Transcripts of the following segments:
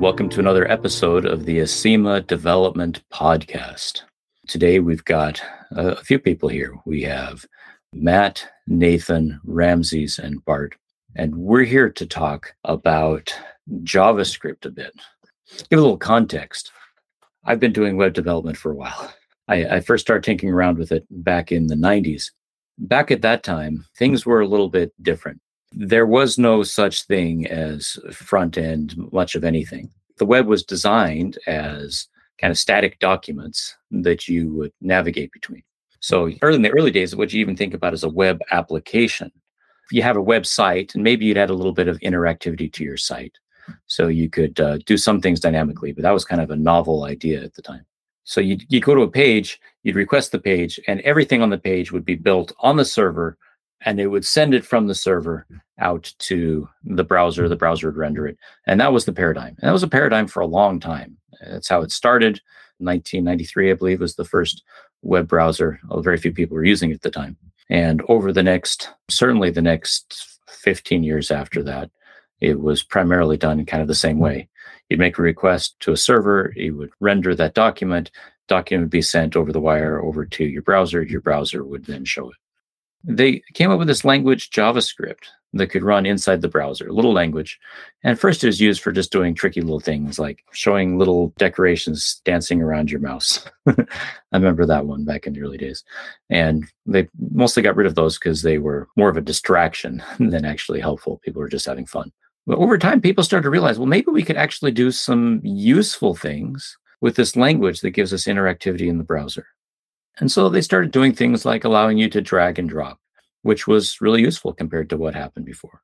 welcome to another episode of the Acima Development Podcast. Today we've got a few people here. We have Matt, Nathan, Ramses, and Bart, and we're here to talk about JavaScript a bit. Give a little context. I've been doing web development for a while. I, I first started tinkering around with it back in the 90s. Back at that time, things were a little bit different there was no such thing as front end much of anything. The web was designed as kind of static documents that you would navigate between. So early in the early days, what you even think about as a web application. You have a website, and maybe you'd add a little bit of interactivity to your site. So you could uh, do some things dynamically, but that was kind of a novel idea at the time. So you'd, you'd go to a page, you'd request the page, and everything on the page would be built on the server and it would send it from the server out to the browser. The browser would render it. And that was the paradigm. And that was a paradigm for a long time. That's how it started. 1993, I believe, was the first web browser. Well, very few people were using it at the time. And over the next, certainly the next 15 years after that, it was primarily done kind of the same way. You'd make a request to a server, it would render that document, document would be sent over the wire over to your browser, your browser would then show it they came up with this language JavaScript that could run inside the browser, a little language. And first it was used for just doing tricky little things like showing little decorations dancing around your mouse. I remember that one back in the early days. And they mostly got rid of those because they were more of a distraction than actually helpful. People were just having fun. But over time, people started to realize, well, maybe we could actually do some useful things with this language that gives us interactivity in the browser. And so they started doing things like allowing you to drag and drop, which was really useful compared to what happened before.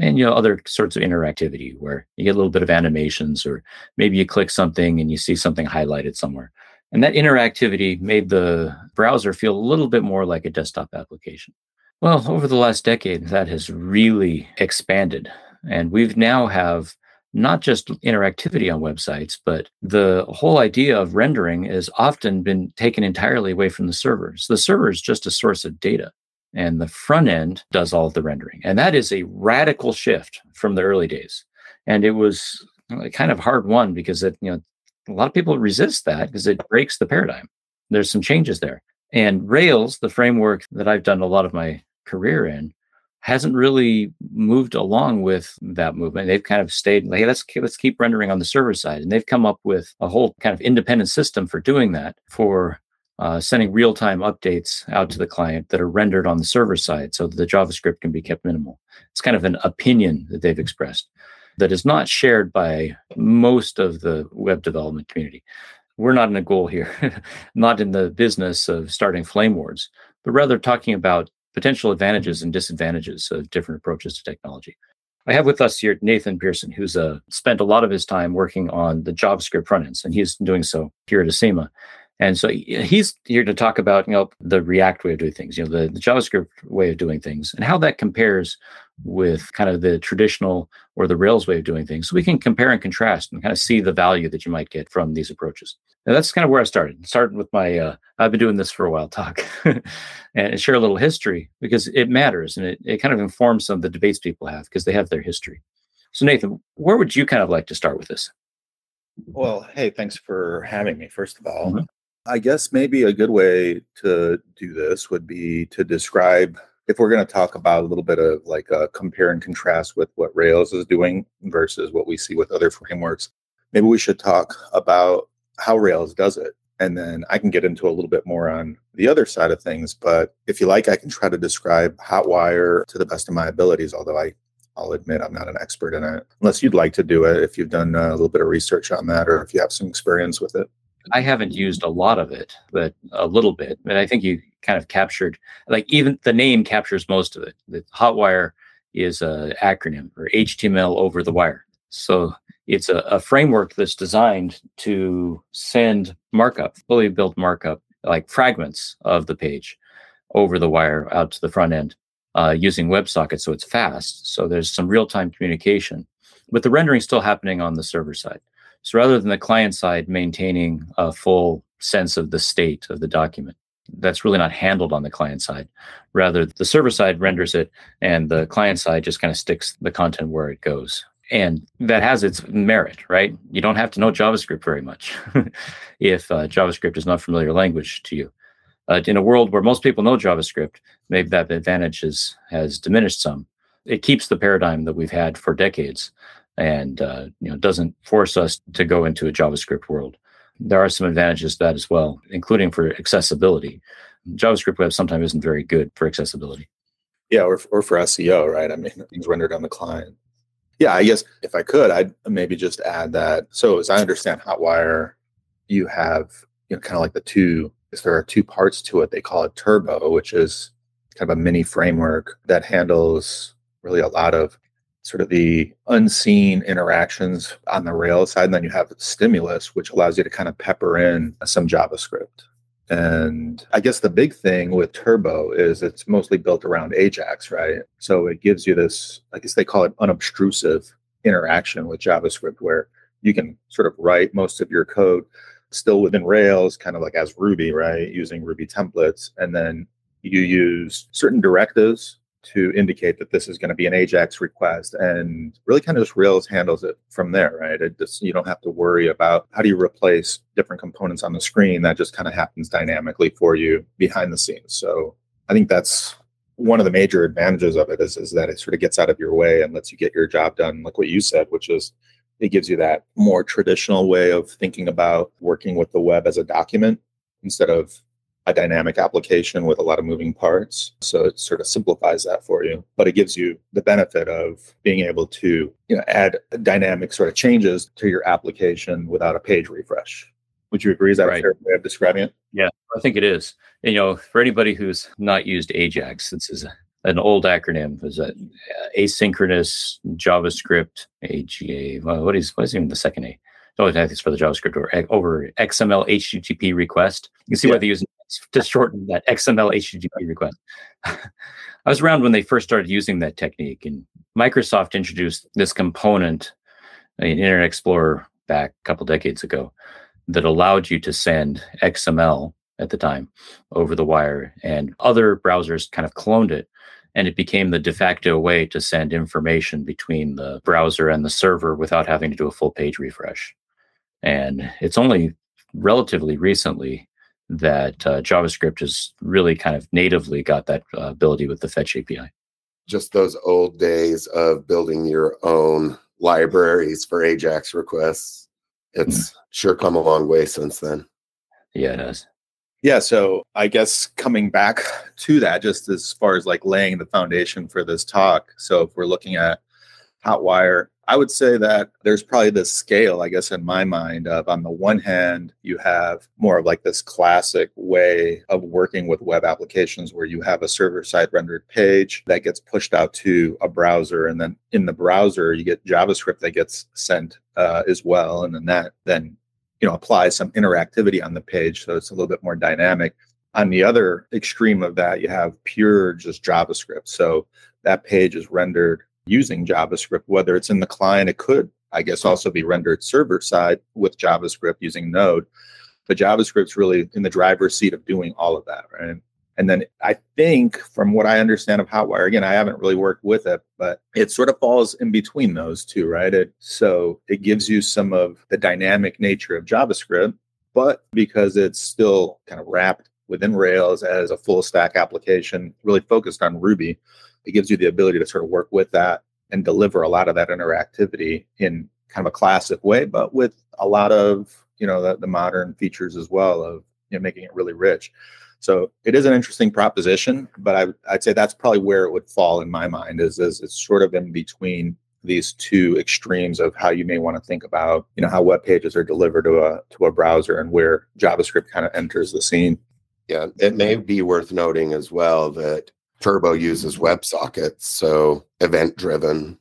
And you know, other sorts of interactivity where you get a little bit of animations, or maybe you click something and you see something highlighted somewhere. And that interactivity made the browser feel a little bit more like a desktop application. Well, over the last decade, that has really expanded. And we've now have not just interactivity on websites, but the whole idea of rendering has often been taken entirely away from the servers. The server is just a source of data, and the front end does all of the rendering. And that is a radical shift from the early days. And it was kind of hard won because it, you know, a lot of people resist that because it breaks the paradigm. There's some changes there. And Rails, the framework that I've done a lot of my career in, hasn't really moved along with that movement. They've kind of stayed like, hey, let's let's keep rendering on the server side, and they've come up with a whole kind of independent system for doing that for uh, sending real-time updates out to the client that are rendered on the server side, so that the JavaScript can be kept minimal. It's kind of an opinion that they've expressed that is not shared by most of the web development community. We're not in a goal here, not in the business of starting flame wars, but rather talking about potential advantages and disadvantages of different approaches to technology. I have with us here Nathan Pearson, who's uh, spent a lot of his time working on the JavaScript front ends, and he's doing so here at Acima. And so he's here to talk about you know the React way of doing things, you know the, the JavaScript way of doing things, and how that compares with kind of the traditional or the Rails way of doing things. So we can compare and contrast and kind of see the value that you might get from these approaches. And that's kind of where I started. Starting with my uh, I've been doing this for a while talk and share a little history because it matters and it, it kind of informs some of the debates people have because they have their history. So Nathan, where would you kind of like to start with this? Well, hey, thanks for having me. First of all, mm-hmm. I guess maybe a good way to do this would be to describe if we're going to talk about a little bit of like a compare and contrast with what Rails is doing versus what we see with other frameworks, maybe we should talk about how Rails does it. And then I can get into a little bit more on the other side of things. But if you like, I can try to describe Hotwire to the best of my abilities, although I I'll admit I'm not an expert in it. Unless you'd like to do it, if you've done a little bit of research on that, or if you have some experience with it. I haven't used a lot of it, but a little bit. But I think you kind of captured, like even the name captures most of it. The Hotwire is an acronym for HTML over the wire. So it's a, a framework that's designed to send markup, fully built markup, like fragments of the page over the wire out to the front end uh, using WebSocket. So it's fast. So there's some real time communication, but the rendering still happening on the server side. So rather than the client side maintaining a full sense of the state of the document, that's really not handled on the client side. Rather, the server side renders it and the client side just kind of sticks the content where it goes. And that has its merit, right? You don't have to know JavaScript very much if uh, JavaScript is not familiar language to you. Uh, in a world where most people know JavaScript, maybe that advantage is, has diminished some. It keeps the paradigm that we've had for decades and uh, you know doesn't force us to go into a JavaScript world. There are some advantages to that as well, including for accessibility. JavaScript web sometimes isn't very good for accessibility. Yeah, or, or for SEO, right? I mean, things rendered on the client. Yeah, I guess if I could, I'd maybe just add that. So as I understand Hotwire, you have you know kind of like the two. If there are two parts to it, they call it Turbo, which is kind of a mini framework that handles really a lot of sort of the unseen interactions on the Rails side. And then you have Stimulus, which allows you to kind of pepper in some JavaScript. And I guess the big thing with Turbo is it's mostly built around Ajax, right? So it gives you this, I guess they call it unobtrusive interaction with JavaScript, where you can sort of write most of your code still within Rails, kind of like as Ruby, right? Using Ruby templates. And then you use certain directives to indicate that this is going to be an Ajax request, and really kind of just Rails handles it from there, right? It just you don't have to worry about how do you replace different components on the screen. That just kind of happens dynamically for you behind the scenes. So I think that's one of the major advantages of it is, is that it sort of gets out of your way and lets you get your job done, like what you said, which is it gives you that more traditional way of thinking about working with the web as a document instead of a dynamic application with a lot of moving parts. So it sort of simplifies that for you, but it gives you the benefit of being able to you know, add dynamic sort of changes to your application without a page refresh. Would you agree? Is that right. a fair way of describing it? Yeah, I think it is. And, you know, for anybody who's not used Ajax, this is a, an old acronym. Is that uh, asynchronous JavaScript AGA? Well, what is what is even the second A? Oh, I think it's for the JavaScript or over XML HTTP request. You can see yeah. why they're using to shorten that XML HTTP request. I was around when they first started using that technique, and Microsoft introduced this component in Internet Explorer back a couple decades ago that allowed you to send XML at the time over the wire, and other browsers kind of cloned it. And it became the de facto way to send information between the browser and the server without having to do a full page refresh. And it's only relatively recently that uh, JavaScript has really kind of natively got that uh, ability with the fetch API. Just those old days of building your own libraries for Ajax requests. It's mm. sure come a long way since then. Yeah, it has. Yeah, so I guess coming back to that, just as far as like laying the foundation for this talk. So if we're looking at Hotwire, I would say that there's probably this scale, I guess, in my mind of on the one hand, you have more of like this classic way of working with web applications where you have a server side rendered page that gets pushed out to a browser. And then in the browser, you get JavaScript that gets sent uh, as well. And then that then, you know, applies some interactivity on the page. So it's a little bit more dynamic. On the other extreme of that, you have pure just JavaScript. So that page is rendered using JavaScript, whether it's in the client, it could, I guess, also be rendered server side with JavaScript using Node. But JavaScript's really in the driver's seat of doing all of that, right? And then I think, from what I understand of Hotwire, again, I haven't really worked with it, but it sort of falls in between those two, right? It, so it gives you some of the dynamic nature of JavaScript, but because it's still kind of wrapped within Rails as a full stack application, really focused on Ruby, it gives you the ability to sort of work with that and deliver a lot of that interactivity in kind of a classic way, but with a lot of you know the, the modern features as well of you know making it really rich. So it is an interesting proposition, but I, I'd say that's probably where it would fall in my mind is, is it's sort of in between these two extremes of how you may want to think about you know how web pages are delivered to a to a browser and where javascript kind of enters the scene yeah it may be worth noting as well that Turbo uses WebSockets, so event driven.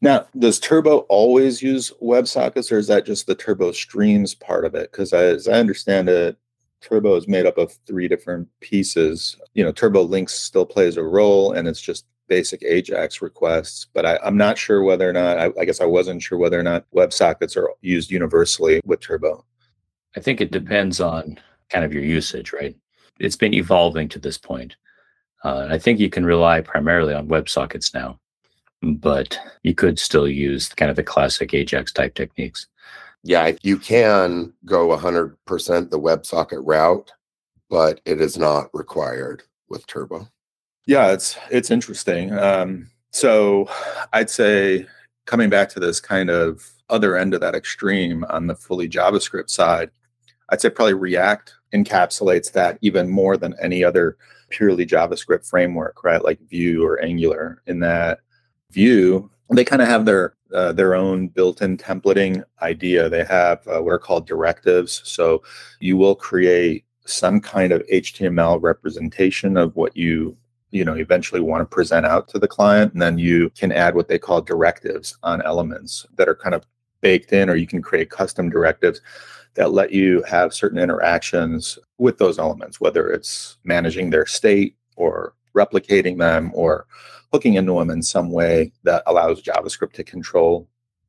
Now, does Turbo always use WebSockets, or is that just the Turbo Streams part of it? Because as I understand it, Turbo is made up of three different pieces. You know, Turbo Links still plays a role, and it's just basic Ajax requests. But I, am not sure whether or not, I, I guess I wasn't sure whether or not WebSockets are used universally with Turbo. I think it depends on kind of your usage, right? It's been evolving to this point. Uh, I think you can rely primarily on WebSockets now. but you could still use kind of the classic Ajax type techniques. Yeah, you can go 100% the WebSocket route, but it is not required with Turbo. Yeah, it's it's interesting. Um, so I'd say coming back to this kind of other end of that extreme on the fully JavaScript side, I'd say probably React encapsulates that even more than any other purely JavaScript framework, right? Like Vue or Angular, in that Vue, they kind of have their uh, their own built-in templating idea. They have uh, what are called directives. So you will create some kind of HTML representation of what you you know eventually want to present out to the client, and then you can add what they call directives on elements that are kind of baked in, or you can create custom directives that let you have certain interactions with those elements, whether it's managing their state or replicating them or hooking into them in some way that allows JavaScript to control,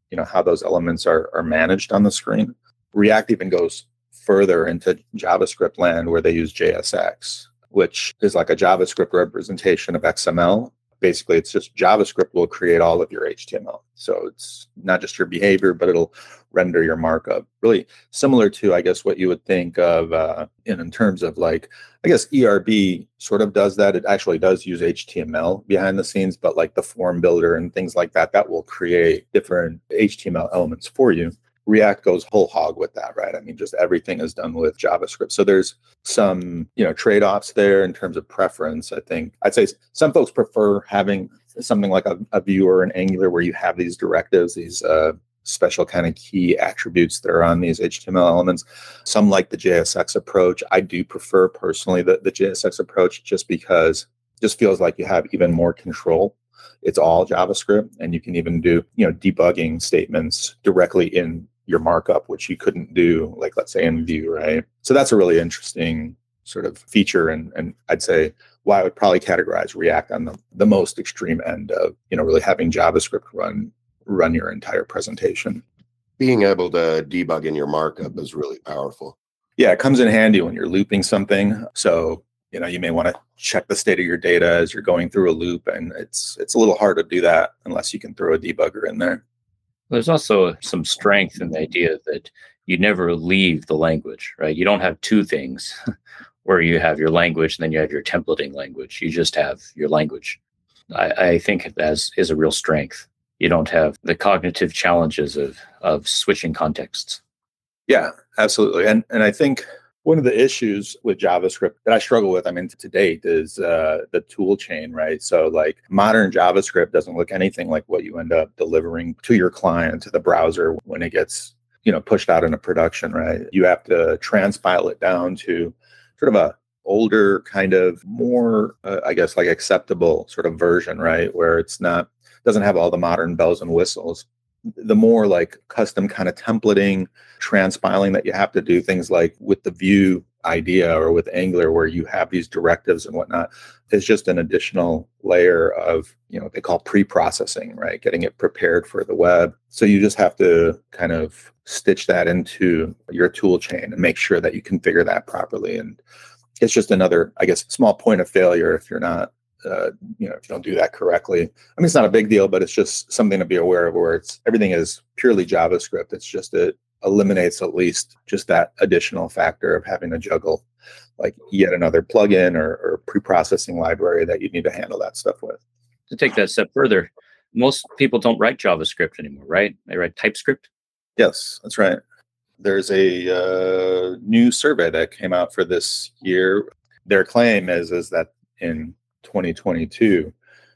you know, how those elements are, are managed on the screen. React even goes further into JavaScript land where they use JSX, which is like a JavaScript representation of XML basically it's just javascript will create all of your html so it's not just your behavior but it'll render your markup really similar to i guess what you would think of uh, in, in terms of like i guess erb sort of does that it actually does use html behind the scenes but like the form builder and things like that that will create different html elements for you React goes whole hog with that, right? I mean, just everything is done with JavaScript. So there's some, you know, trade-offs there in terms of preference. I think I'd say some folks prefer having something like a, a Vue or an Angular where you have these directives, these uh, special kind of key attributes that are on these HTML elements. Some like the JSX approach. I do prefer personally the, the JSX approach just because just feels like you have even more control it's all javascript and you can even do you know debugging statements directly in your markup, which you couldn't do, like let's say in Vue, right? So that's a really interesting sort of feature, and and I'd say why I would probably categorize React on the the most extreme end of you know really having JavaScript run run your entire presentation. Being able to debug in your markup is really powerful. Yeah, it comes in handy when you're looping something. So you know you may want to check the state of your data as you're going through a loop, and it's it's a little hard to do that unless you can throw a debugger in there. There's also some strength in the idea that you never leave the language, right? You don't have two things where you have your language and then you have your templating language. You just have your language. I, I think that is a real strength. You don't have the cognitive challenges of of switching contexts. Yeah, absolutely. And and I think one of the issues with JavaScript that I struggle with, I mean, to date, is uh, the tool chain, right? So, like modern JavaScript doesn't look anything like what you end up delivering to your client, to the browser when it gets, you know, pushed out into production, right? You have to transpile it down to sort of a older kind of more, uh, I guess, like acceptable sort of version, right? Where it's not doesn't have all the modern bells and whistles the more like custom kind of templating, transpiling that you have to do, things like with the Vue idea or with Angular, where you have these directives and whatnot, is just an additional layer of, you know, what they call pre processing, right? Getting it prepared for the web. So you just have to kind of stitch that into your tool chain and make sure that you configure that properly. And it's just another, I guess, small point of failure if you're not uh, you know, if you don't do that correctly. I mean, it's not a big deal, but it's just something to be aware of where it's everything is purely JavaScript. It's just it eliminates at least just that additional factor of having to juggle like yet another plugin or, or pre-processing library that you need to handle that stuff with. To take that step further, most people don't write JavaScript anymore, right? They write TypeScript. Yes, that's right. There's a uh, new survey that came out for this year. Their claim is is that in 2022,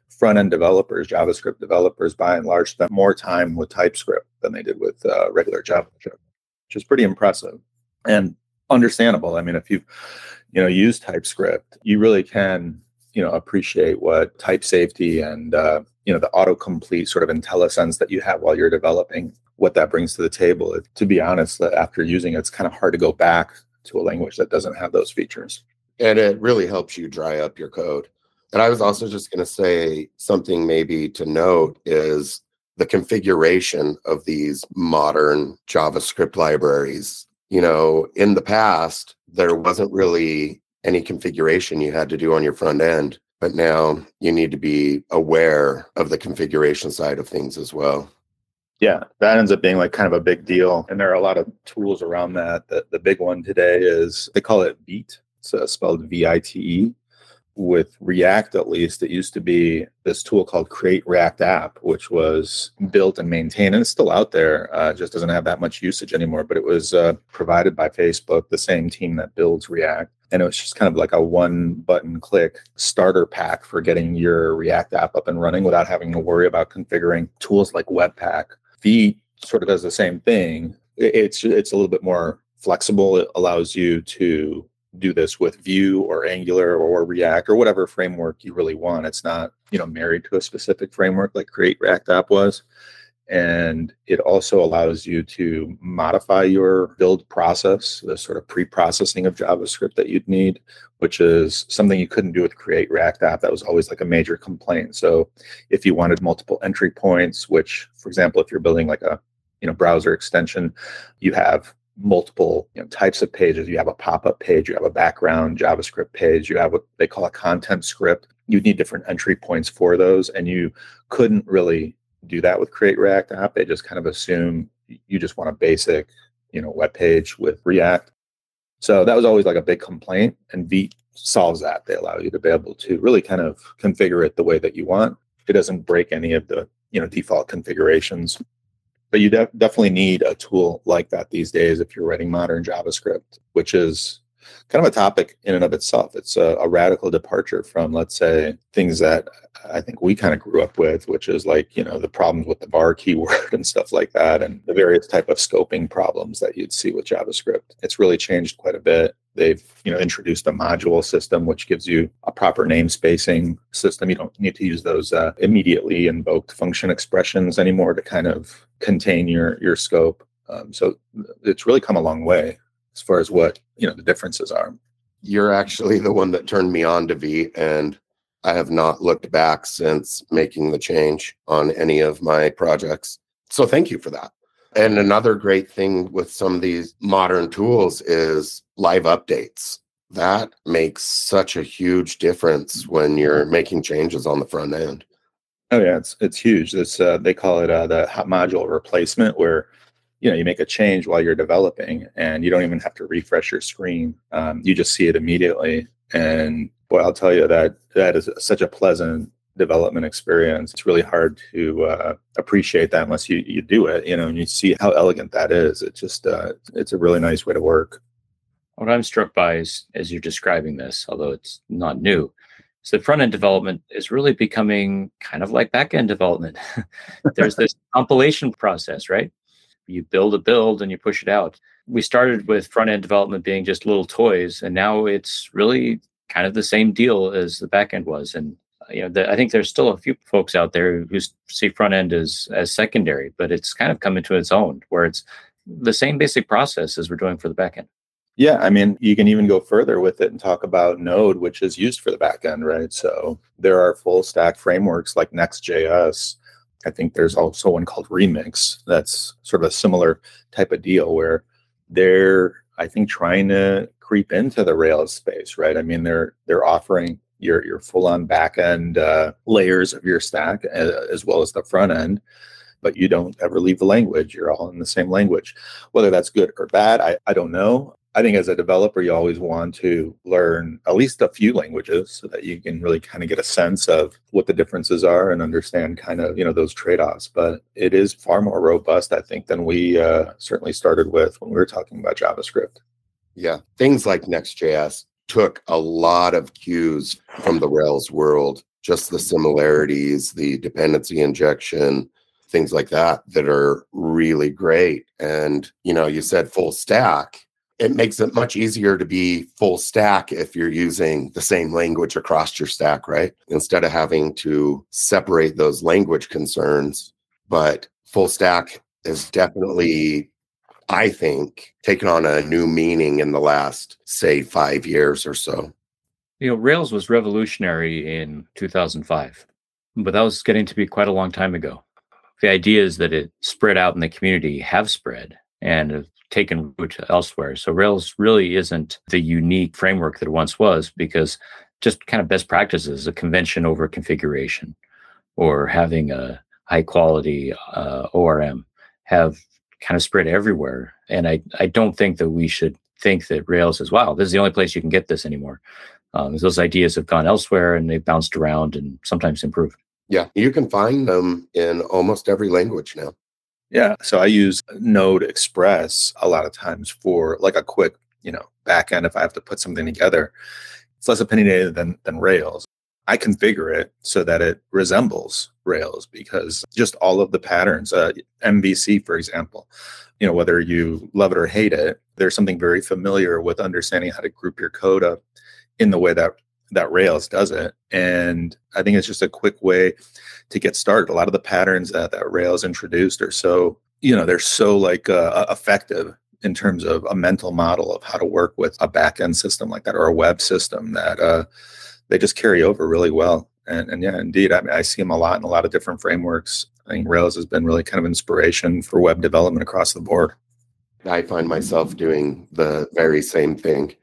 front end developers, JavaScript developers, by and large, spent more time with TypeScript than they did with uh, regular JavaScript, which is pretty impressive and understandable. I mean, if you've you know used TypeScript, you really can you know appreciate what type safety and uh, you know the autocomplete sort of IntelliSense that you have while you're developing what that brings to the table. It, to be honest, after using it, it's kind of hard to go back to a language that doesn't have those features. And it really helps you dry up your code. And I was also just going to say something maybe to note is the configuration of these modern JavaScript libraries. You know, in the past, there wasn't really any configuration you had to do on your front end. but now you need to be aware of the configuration side of things as well. Yeah, that ends up being like kind of a big deal. And there are a lot of tools around that. The, the big one today is they call it Vite. It's uh, spelled V I T E with React, at least, it used to be this tool called Create React App, which was built and maintained, and it's still out there. Uh, just doesn't have that much usage anymore. But it was uh, provided by Facebook, the same team that builds React, and it was just kind of like a one-button click starter pack for getting your React app up and running without having to worry about configuring tools like Webpack. Vite sort of does the same thing. It's it's a little bit more flexible. It allows you to do this with Vue or Angular or React or whatever framework you really want. It's not, you know, married to a specific framework like Create React App was. And it also allows you to modify your build process, the sort of pre-processing of JavaScript that you'd need, which is something you couldn't do with Create React App. That was always like a major complaint. So if you wanted multiple entry points, which, for example, if you're building like a you know browser extension, you have multiple you know, types of pages. You have a pop-up page, you have a background JavaScript page, you have what they call a content script. You need different entry points for those, and you couldn't really do that with Create React App. They just kind of assume you just want a basic, you know, web page with React. So that was always like a big complaint, and Vite solves that. They allow you to be able to really kind of configure it the way that you want. It doesn't break any of the you know default configurations but you de- definitely need a tool like that these days if you're writing modern JavaScript, which is kind of a topic in and of itself. It's a, a, radical departure from, let's say, things that I think we kind of grew up with, which is like, you know, the problems with the var keyword and stuff like that, and the various type of scoping problems that you'd see with JavaScript. It's really changed quite a bit. They've, you know, introduced a module system which gives you a proper namespacing system. You don't need to use those uh, immediately invoked function expressions anymore to kind of contain your your scope. Um, so it's really come a long way as far as what you know the differences are. You're actually the one that turned me on to Vite, and I have not looked back since making the change on any of my projects. So thank you for that. And another great thing with some of these modern tools is live updates. That makes such a huge difference when you're making changes on the front end. Oh yeah, it's it's huge. This uh, they call it uh, the hot module replacement, where you know you make a change while you're developing and you don't even have to refresh your screen. Um, you just see it immediately. And boy i'll tell you that that is such a pleasant development experience. It's really hard to uh, appreciate that unless you, you do it you know and you see how elegant that is. It just uh, it's a really nice way to work. What i'm struck by is as you're describing this although it's not new so front end development is really becoming kind of like back end development. There's this compilation process right you build a build and you push it out. We started with front end development being just little toys, and now it's really kind of the same deal as the back end was. And uh, you know, the, I think there's still a few folks out there who see front end as as secondary, but it's kind of come into its own where it's the same basic process as we're doing for the back end. Yeah, I mean, you can even go further with it and talk about Node, which is used for the back end, right? So there are full stack frameworks like Next.js I think there's also one called Remix that's sort of a similar type of deal where they're, I think, trying to creep into the Rails space, right? I mean, they're they're offering your your full on back end uh, layers of your stack uh, as well as the front end, but you don't ever leave the language. You're all in the same language. Whether that's good or bad, I, I don't know. I think as a developer, you always want to learn at least a few languages so that you can really kind of get a sense of what the differences are and understand kind of, you know, those trade offs. But it is far more robust, I think, than we uh, certainly started with when we were talking about JavaScript. Yeah. Things like Next.js took a lot of cues from the Rails world, just the similarities, the dependency injection, things like that, that are really great. And, you know, you said full stack it makes it much easier to be full stack if you're using the same language across your stack, right? Instead of having to separate those language concerns. But full stack is definitely, I think, taken on a new meaning in the last, say, five years or so. You know, Rails was revolutionary in 2005, but that was getting to be quite a long time ago. The ideas that it spread out in the community have spread and taken root elsewhere. So Rails really isn't the unique framework that it once was because just kind of best practices, a convention over configuration, or having a high quality uh, ORM have kind of spread everywhere. And I, I don't think that we should think that Rails is, wow, this is the only place you can get this anymore. Um, those ideas have gone elsewhere and they've bounced around and sometimes improved. Yeah, you can find them in almost every language now. Yeah. So I use Node Express a lot of times for like a quick, you know, backend if I have to put something together. It's less opinionated than than Rails. I configure it so that it resembles Rails because just all of the patterns, uh, MVC, for example, you know, whether you love it or hate it, there's something very familiar with understanding how to group your code up in the way that that Rails does it. And I think it's just a quick way to get started. A lot of the patterns that, that Rails introduced are so, you know, they're so like uh, effective in terms of a mental model of how to work with a backend system like that or a web system that uh, they just carry over really well. And, and yeah, indeed, I, mean, I see them a lot in a lot of different frameworks. I think Rails has been really kind of inspiration for web development across the board. I find myself doing the very same thing.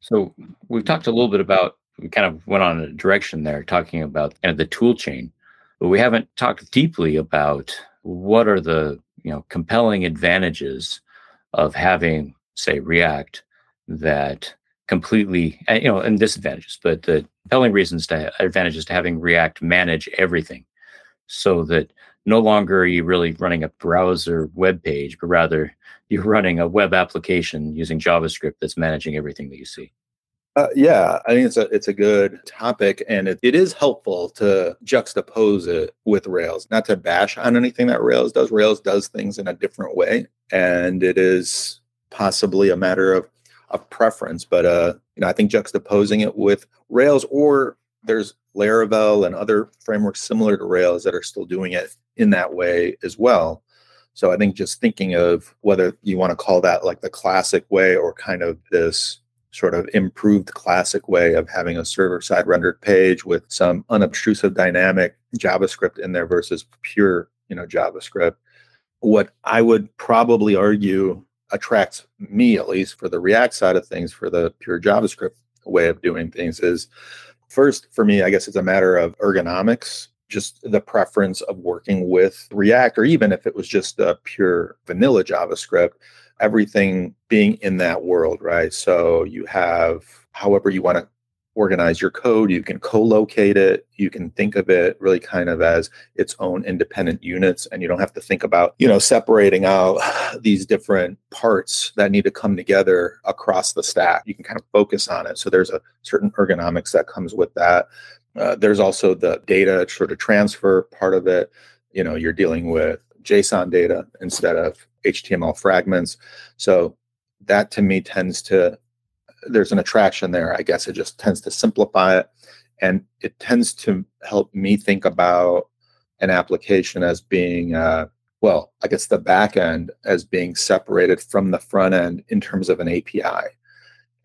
So we've talked a little bit about we kind of went on a direction there talking about kind of the tool chain, but we haven't talked deeply about what are the you know compelling advantages of having say React that completely eh, you know and disadvantages, but the compelling reasons to advantages to having React manage everything so that no longer are you really running a browser web page, but rather you're running a web application using JavaScript that's managing everything that you see. Uh, yeah, I think it's a it's a good topic, and it, it is helpful to juxtapose it with Rails. Not to bash on anything that Rails does. Rails does things in a different way, and it is possibly a matter of of preference. But uh, you know, I think juxtaposing it with Rails, or there's Laravel and other frameworks similar to Rails that are still doing it in that way as well. So I think just thinking of whether you want to call that like the classic way or kind of this sort of improved classic way of having a server side rendered page with some unobtrusive dynamic JavaScript in there versus pure, you know, JavaScript. What I would probably argue attracts me, at least for the React side of things, for the pure JavaScript way of doing things, is first for me, I guess it's a matter of ergonomics just the preference of working with React, or even if it was just a pure vanilla JavaScript, everything being in that world, right? So you have however you want to organize your code, you can co locate it, you can think of it really kind of as its own independent units, and you don't have to think about, you know, separating out these different parts that need to come together across the stack. You can kind of focus on it. So there's a certain ergonomics that comes with that. Uh, there's also the data sort of transfer part of it. You know, you're dealing with JSON data instead of HTML fragments. So that to me tends to there's an attraction there. I guess it just tends to simplify it, and it tends to help me think about an application as being uh, well, I guess the back end as being separated from the front end in terms of an API.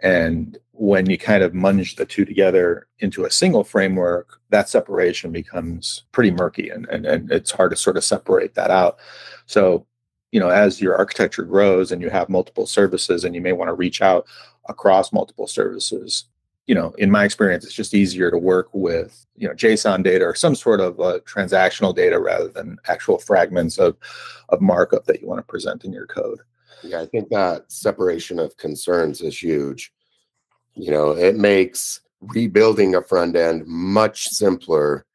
And when you kind of munge the two together into a single framework, that separation becomes pretty murky and, and, and it's hard to sort of separate that out. So, you know, as your architecture grows and you have multiple services and you may want to reach out across multiple services, you know, in my experience, it's just easier to work with, you know, JSON data or some sort of uh, transactional data rather than actual fragments of, of markup that you want to present in your code. Yeah, I think that separation of concerns is huge. You know, it makes rebuilding a front end much simpler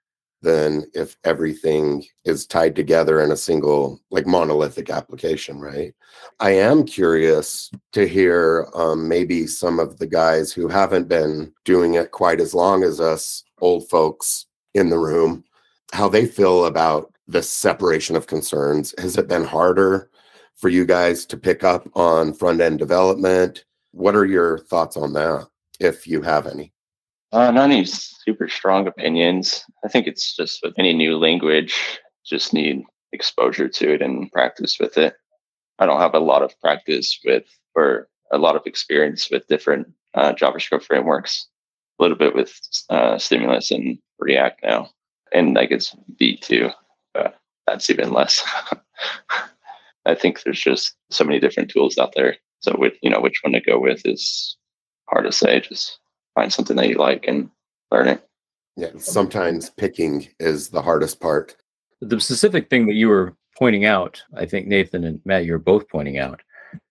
than if everything is tied together in a single, like monolithic application, right? I am curious to hear um, maybe some of the guys who haven't been doing it quite as long as us old folks in the room, how they feel about the separation of concerns. Has it been harder for you guys to pick up on front end development. What are your thoughts on that, if you have any? Uh, not any super strong opinions. I think it's just with any new language, just need exposure to it and practice with it. I don't have a lot of practice with or a lot of experience with different uh, JavaScript frameworks. A little bit with uh, Stimulus and React now, and I guess V2, but that's even less. I think there's just so many different tools out there. So with you know which one to go with is hard to say. Just find something that you like and learn it. Yeah, sometimes picking is the hardest part. The specific thing that you were pointing out, I think Nathan and Matt, you're both pointing out,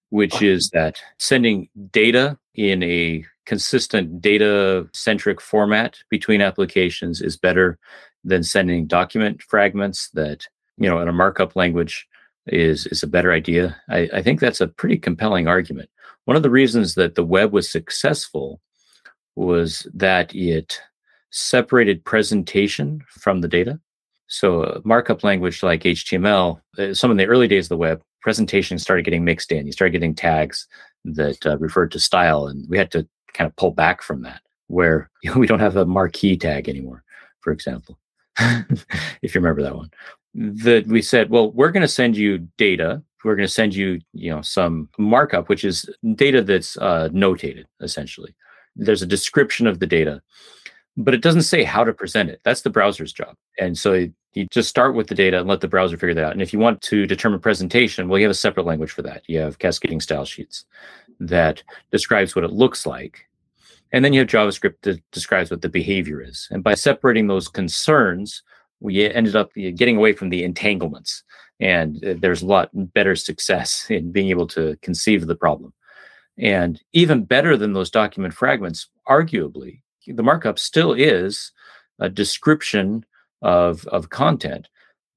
which is that sending data in a consistent data centric format between applications is better than sending document fragments that, you know, in a markup language is is a better idea. I, I think that's a pretty compelling argument. One of the reasons that the web was successful was that it separated presentation from the data. So, markup language like HTML, uh, some of the early days of the web, presentation started getting mixed in. You started getting tags that uh, referred to style, and we had to kind of pull back from that, where you know, we don't have a marquee tag anymore, for example, if you remember that one. That we said, well, we're going to send you data. We're going to send you, you know, some markup, which is data that's uh, notated essentially. There's a description of the data, but it doesn't say how to present it. That's the browser's job. And so you just start with the data and let the browser figure that out. And if you want to determine presentation, well, you have a separate language for that. You have cascading style sheets that describes what it looks like. And then you have JavaScript that describes what the behavior is. And by separating those concerns, we ended up getting away from the entanglements. And uh, there's a lot better success in being able to conceive the problem. And even better than those document fragments, arguably, the markup still is a description of, of content.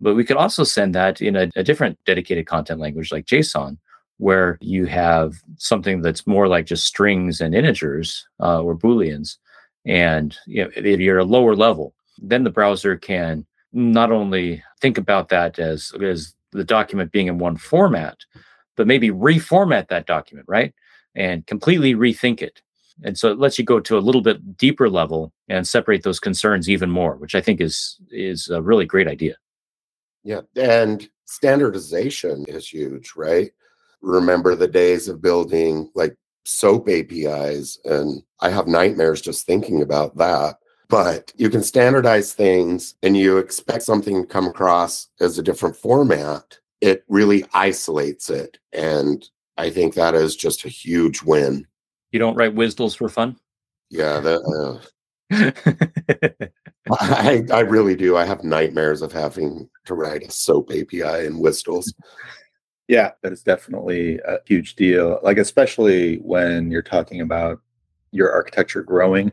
But we could also send that in a, a different dedicated content language like JSON, where you have something that's more like just strings and integers uh, or booleans and you know, if you're a lower level then the browser can not only think about that as as the document being in one format but maybe reformat that document right and completely rethink it. And so it lets you go to a little bit deeper level and separate those concerns even more which i think is is a really great idea. Yeah and standardization is huge right? Remember the days of building like soap apis and i have nightmares just thinking about that but you can standardize things and you expect something to come across as a different format it really isolates it and i think that is just a huge win you don't write WSDLs for fun? Yeah, that, uh, I, I really do. I have nightmares of having to write a SOAP API in WSDLs. Yeah, that is definitely a huge deal. Like, especially when you're talking about your architecture growing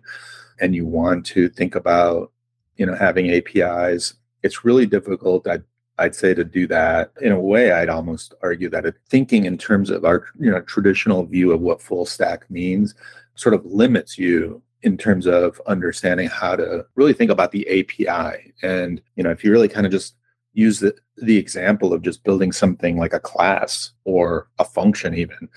and you want to think about, you know, having APIs. It's really difficult. I I'd say to do that in a way, I'd almost argue that thinking in terms of our you know traditional view of what full stack means sort of limits you in terms of understanding how to really think about the API. And you know, if you really kind of just use the, the example of just building something like a class or a function, even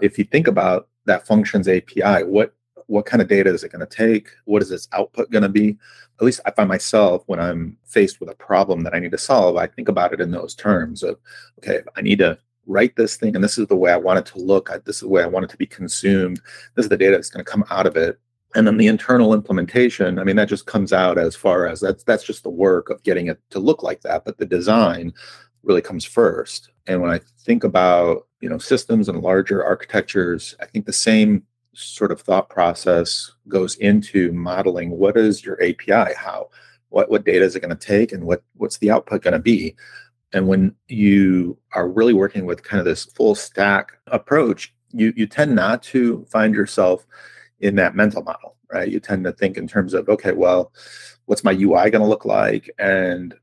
if you think about that function's API, what what kind of data is it going to take? What is its output going to be? At least I find myself when I'm faced with a problem that I need to solve, I think about it in those terms of, okay, I need to write this thing and this is the way I want it to look. This is the way I want it to be consumed. This is the data that's going to come out of it. And then the internal implementation, I mean, that just comes out as far as that's that's just the work of getting it to look like that. But the design really comes first. And when I think about you know systems and larger architectures, I think the same sort of thought process goes into modeling what is your API, how what what data is it going to take, and what what's the output going to be. And when you are really working with kind of this full stack approach, you you tend not to find yourself in that mental model, right? You tend to think in terms of okay, well, what's my UI going to look like, and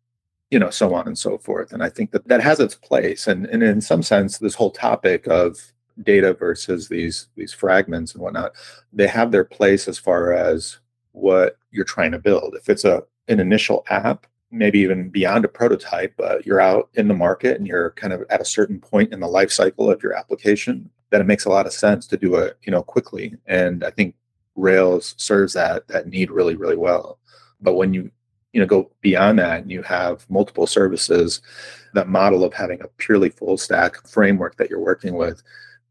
you know, so on and so forth. And I think that that has its place. And, and in some sense, this whole topic of data versus these these fragments and whatnot they have their place as far as what you're trying to build. If it's a an initial app maybe even beyond a prototype uh, you're out in the market and you're kind of at a certain point in the life cycle of your application then it makes a lot of sense to do it you know quickly. And i think rails serves that that need really really well. But when you you know go beyond that and you have multiple services that model of having a purely full stack framework that you're working with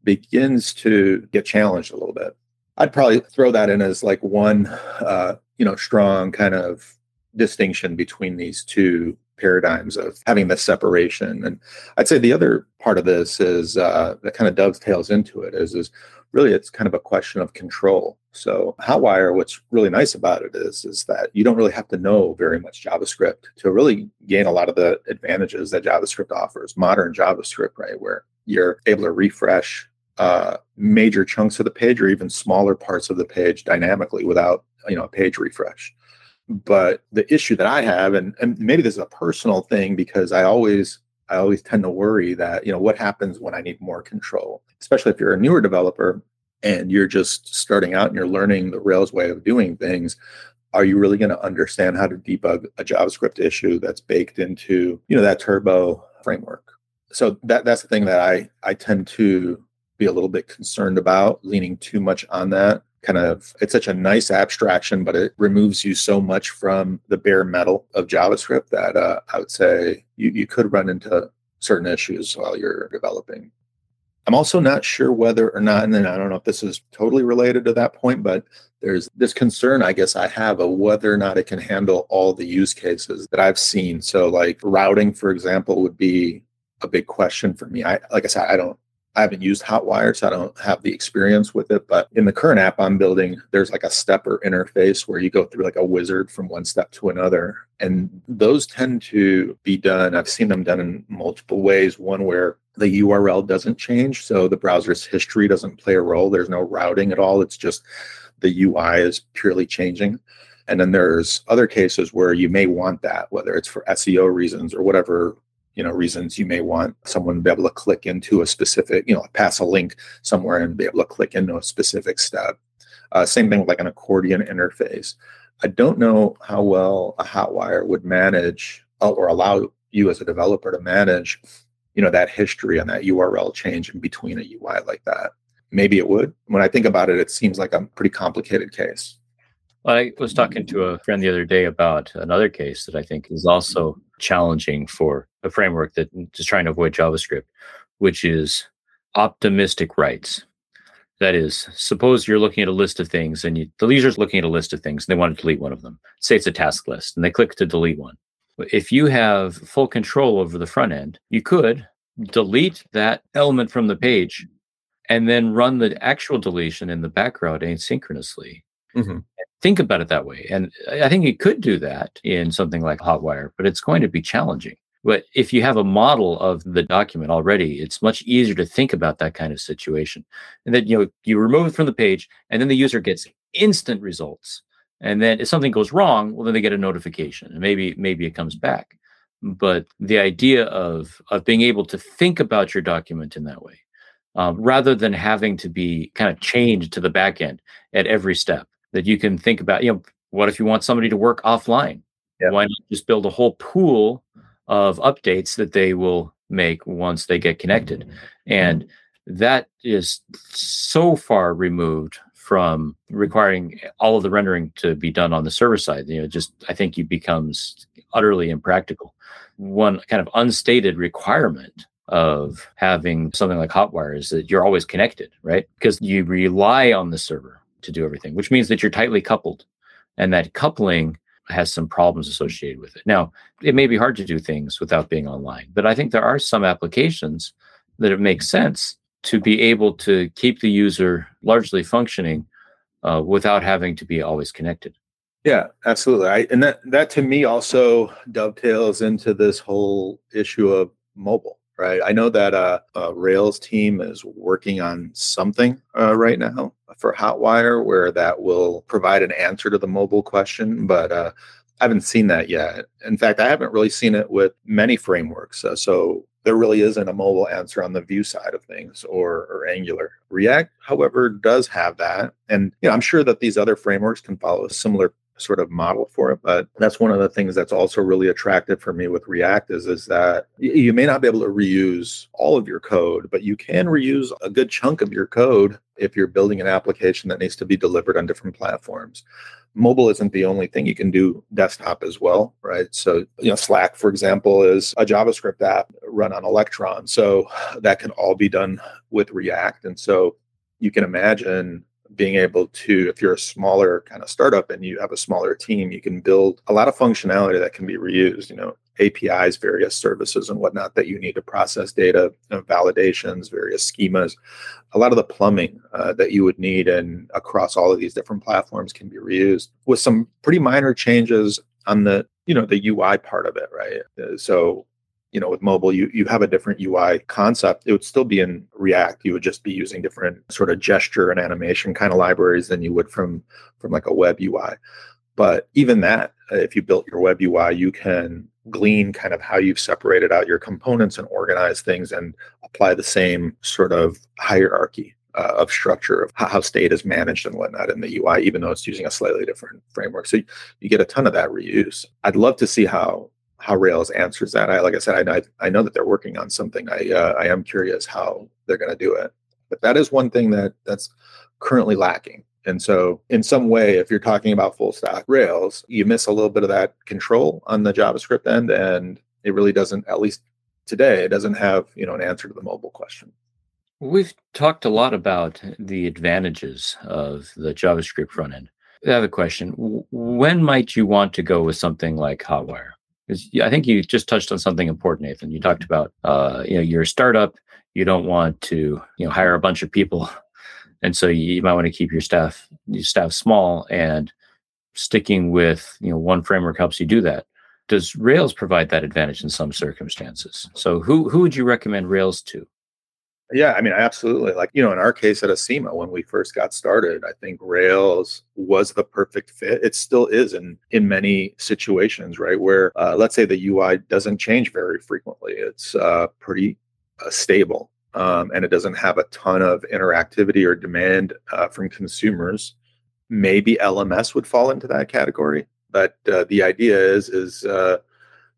begins to get challenged a little bit. I'd probably throw that in as like one, uh, you know, strong kind of distinction between these two paradigms of having this separation. And I'd say the other part of this is uh, that kind of dovetails into it is is really it's kind of a question of control. So Hotwire, what's really nice about it is, is that you don't really have to know very much JavaScript to really gain a lot of the advantages that JavaScript offers. Modern JavaScript, right, where you're able to refresh uh, major chunks of the page or even smaller parts of the page dynamically without you know a page refresh. But the issue that I have, and, and maybe this is a personal thing because I always I always tend to worry that you know what happens when I need more control, especially if you're a newer developer and you're just starting out and you're learning the Rails way of doing things, are you really going to understand how to debug a JavaScript issue that's baked into you know that Turbo framework? So that that's the thing that I I tend to be a little bit concerned about leaning too much on that kind of it's such a nice abstraction but it removes you so much from the bare metal of javascript that uh, i would say you, you could run into certain issues while you're developing I'm also not sure whether or not, and then I don't know if this is totally related to that point, but there's this concern I guess I have of whether or not it can handle all the use cases that I've seen. So, like routing, for example, would be a big question for me. I, like I said, I don't I haven't used Hotwire, so I don't have the experience with it. But in the current app I'm building, there's like a stepper interface where you go through like a wizard from one step to another. And those tend to be done. I've seen them done in multiple ways. One where the URL doesn't change. So the browser's history doesn't play a role. There's no routing at all. It's just the UI is purely changing. And then there's other cases where you may want that, whether it's for SEO reasons or whatever you know reasons you may want someone to be able to click into a specific you know pass a link somewhere and be able to click into a specific step. Uh, same thing with like an accordion interface. I don't know how well a hotwire would manage uh, or allow you as a developer to manage you know that history and that url change in between a ui like that. Maybe it would. When i think about it it seems like a pretty complicated case well, I was talking to a friend the other day about another case that I think is also challenging for a framework that mm, is trying to avoid JavaScript, which is optimistic writes. That is, suppose you're looking at a list of things and you, the user's looking at a list of things and they want to delete one of them. Say it's a task list and they click to delete one. If you have full control over the front end, you could delete that element from the page and then run the actual deletion in the background asynchronously. Mm-hmm think about it that way. And I think you could do that in something like Hotwire, but it's going to be challenging. But if you have a model of the document already, it's much easier to think about that kind of situation. And then you know you remove it from the page, and then the user gets instant results. And then if something goes wrong, well, then they get a notification, and maybe maybe it comes back. But the idea of of being able to think about your document in that way, um, rather than having to be kind of chained to the back end at every step, that you can think about. You know, what if you want somebody to work offline? Why not just build a whole pool of updates that they will make once they get connected? And that is so far removed from requiring all of the rendering to be done on the server side. You know, just I think it becomes utterly impractical. One kind of unstated requirement of having something like Hotwire is that you're always connected, right? Because you rely on the server to do everything, which means that you're tightly coupled. And that coupling has some problems associated with it. Now, it may be hard to do things without being online, but I think there are some applications that it makes sense to be able to keep the user largely functioning uh, without having to be always connected. Yeah, absolutely. I, and that that to me also dovetails into this whole issue of mobile right? I know that uh, uh, Rails team is working on something uh, right now for Hotwire where that will provide an answer to the mobile question, but uh, I haven't seen that yet. In fact, I haven't really seen it with many frameworks. Uh, so there really isn't a mobile answer on the Vue side of things or, or Angular. React, however, does have that. And you know, I'm sure that these other frameworks can follow a similar sort of model for it. But that's one of the things that's also really attractive for me with React is, is that you may not be able to reuse all of your code, but you can reuse a good chunk of your code if you're building an application that needs to be delivered on different platforms. Mobile isn't the only thing you can do desktop as well, right? So, you know, Slack, for example, is a JavaScript app run on Electron. So that can all be done with React. And so you can imagine being able to, if you're a smaller kind of startup and you have a smaller team, you can build a lot of functionality that can be reused. You know, APIs, various services, and whatnot that you need to process data, you know, validations, various schemas. A lot of the plumbing uh, that you would need and across all of these different platforms can be reused with some pretty minor changes on the you know the UI part of it, right? Uh, so you know with mobile you you have a different ui concept it would still be in react you would just be using different sort of gesture and animation kind of libraries than you would from from like a web ui but even that if you built your web ui you can glean kind of how you've separated out your components and organize things and apply the same sort of hierarchy uh, of structure of how, how, state is managed and whatnot in the UI, even though it's using a slightly different framework. So you, you, get a ton of that reuse. I'd love to see how how Rails answers that. I like I said, I, I know that they're working on something. I uh, I am curious how they're going to do it. But that is one thing that that's currently lacking. And so, in some way, if you're talking about full stack Rails, you miss a little bit of that control on the JavaScript end, and it really doesn't. At least today, it doesn't have you know an answer to the mobile question. We've talked a lot about the advantages of the JavaScript front end. I have a question. When might you want to go with something like Hotwire? Because I think you just touched on something important, Nathan. You talked about, uh, you know, you're a startup. You don't want to, you know, hire a bunch of people, and so you, you might want to keep your staff, your staff small. And sticking with, you know, one framework helps you do that. Does Rails provide that advantage in some circumstances? So, who who would you recommend Rails to? Yeah, I mean, absolutely. Like, you know, in our case at Acima, when we first got started, I think Rails was the perfect fit. It still is in in many situations, right? Where uh, let's say the UI doesn't change very frequently. It's uh, pretty uh, stable, um, and it doesn't have a ton of interactivity or demand uh, from consumers. Maybe LMS would fall into that category, but uh, the idea is is uh,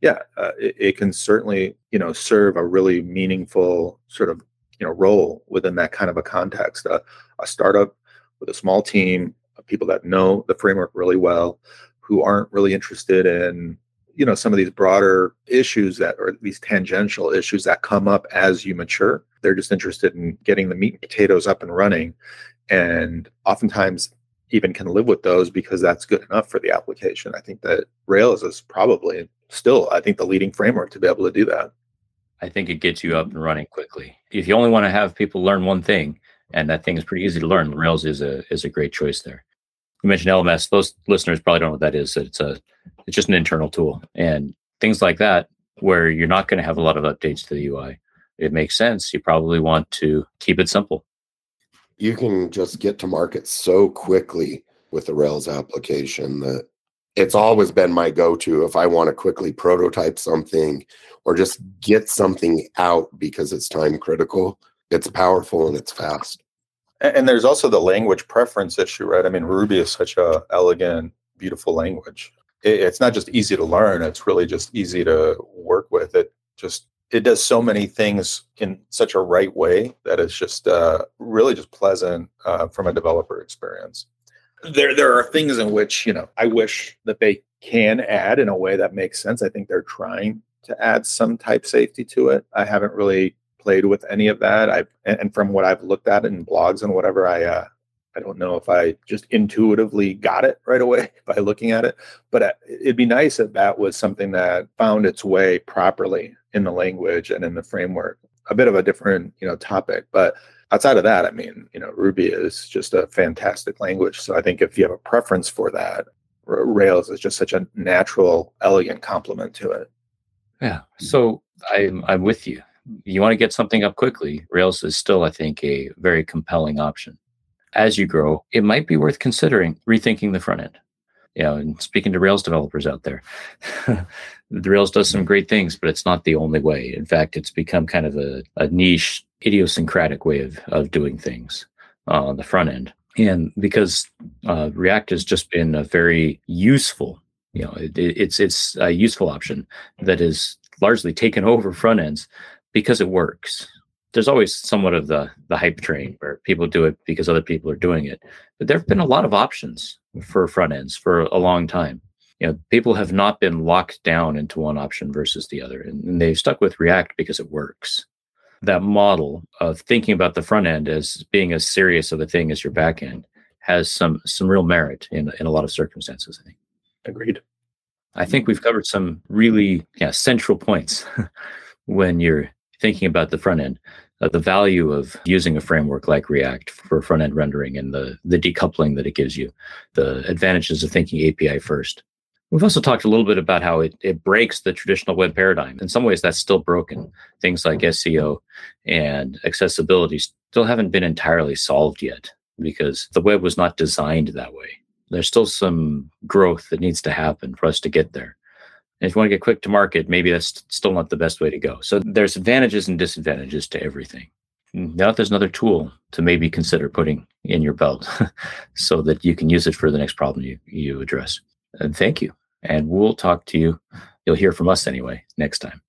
yeah, it, it can certainly you know serve a really meaningful sort of you know role within that kind of a context. Uh, a startup with a small team of people that know the framework really well, who aren't really interested in you know some of these broader issues that or these tangential issues that come up as you mature. They're just interested in getting the meat and potatoes up and running, and oftentimes even can live with those because that's good enough for the application. I think that Rails is probably still, I think, the leading framework to be able to do that. I think it gets you up and running quickly. If you only want to have people learn one thing, and that thing is pretty easy to learn, Rails is a is a great choice there. You mentioned LMS; those listeners probably don't know what that is. It's a it's just an internal tool, and things like that, where you're not going to have a lot of updates to the UI. It makes sense. You probably want to keep it simple. You can just get to market so quickly with the Rails application that it's always been my go-to if I want to quickly prototype something or just get something out because it's time critical. It's powerful and it's fast. And there's also the language preference issue, right? I mean, Ruby is such a elegant, beautiful language. It's not just easy to learn; it's really just easy to work with. It just it does so many things in such a right way that it's just uh, really just pleasant uh, from a developer experience there there are things in which you know I wish that they can add in a way that makes sense. I think they're trying to add some type safety to it. I haven't really played with any of that. I and from what I've looked at in blogs and whatever, I uh, I don't know if I just intuitively got it right away by looking at it, but uh, it'd be nice if that was something that found its way properly in the language and in the framework. A bit of a different, you know, topic, but outside of that, I mean, you know, Ruby is just a fantastic language. So I think if you have a preference for that, Rails is just such a natural, elegant complement to it. Yeah. So I'm I'm with you. You want to get something up quickly. Rails is still, I think, a very compelling option. As you grow, it might be worth considering rethinking the front end. You know, and speaking to Rails developers out there, the Rails does some great things, but it's not the only way. In fact, it's become kind of a, a niche idiosyncratic way of, of doing things uh, on the front end. And because uh, React has just been a very useful, you know, it, it's it's a useful option that is largely taken over front ends because it works. There's always somewhat of the the hype train where people do it because other people are doing it, but there have been a lot of options for front ends for a long time. You know, people have not been locked down into one option versus the other, and, and they've stuck with React because it works that model of thinking about the front end as being as serious of a thing as your back end has some some real merit in in a lot of circumstances. I think. Agreed. I think we've covered some really yeah, central points when you're thinking about the front end. Uh, the value of using a framework like React for front end rendering and the, the decoupling that it gives you, the advantages of thinking API first. We've also talked a little bit about how it, it breaks the traditional web paradigm. In some ways, that's still broken. Things like SEO and accessibility still haven't been entirely solved yet because the web was not designed that way. There's still some growth that needs to happen for us to get there. And if you want to get quick to market, maybe that's still not the best way to go. So there's advantages and disadvantages to everything. Now there's another tool to maybe consider putting in your belt so that you can use it for the next problem you, you address. And thank you. And we'll talk to you. You'll hear from us anyway next time.